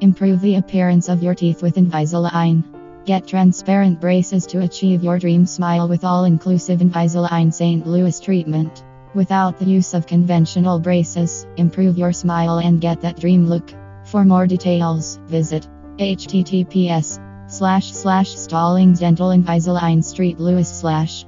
Improve the appearance of your teeth with Invisalign. Get transparent braces to achieve your dream smile with all inclusive Invisalign St. Louis treatment. Without the use of conventional braces, improve your smile and get that dream look. For more details, visit https slash slash Stallings Dental Invisalign Street louis slash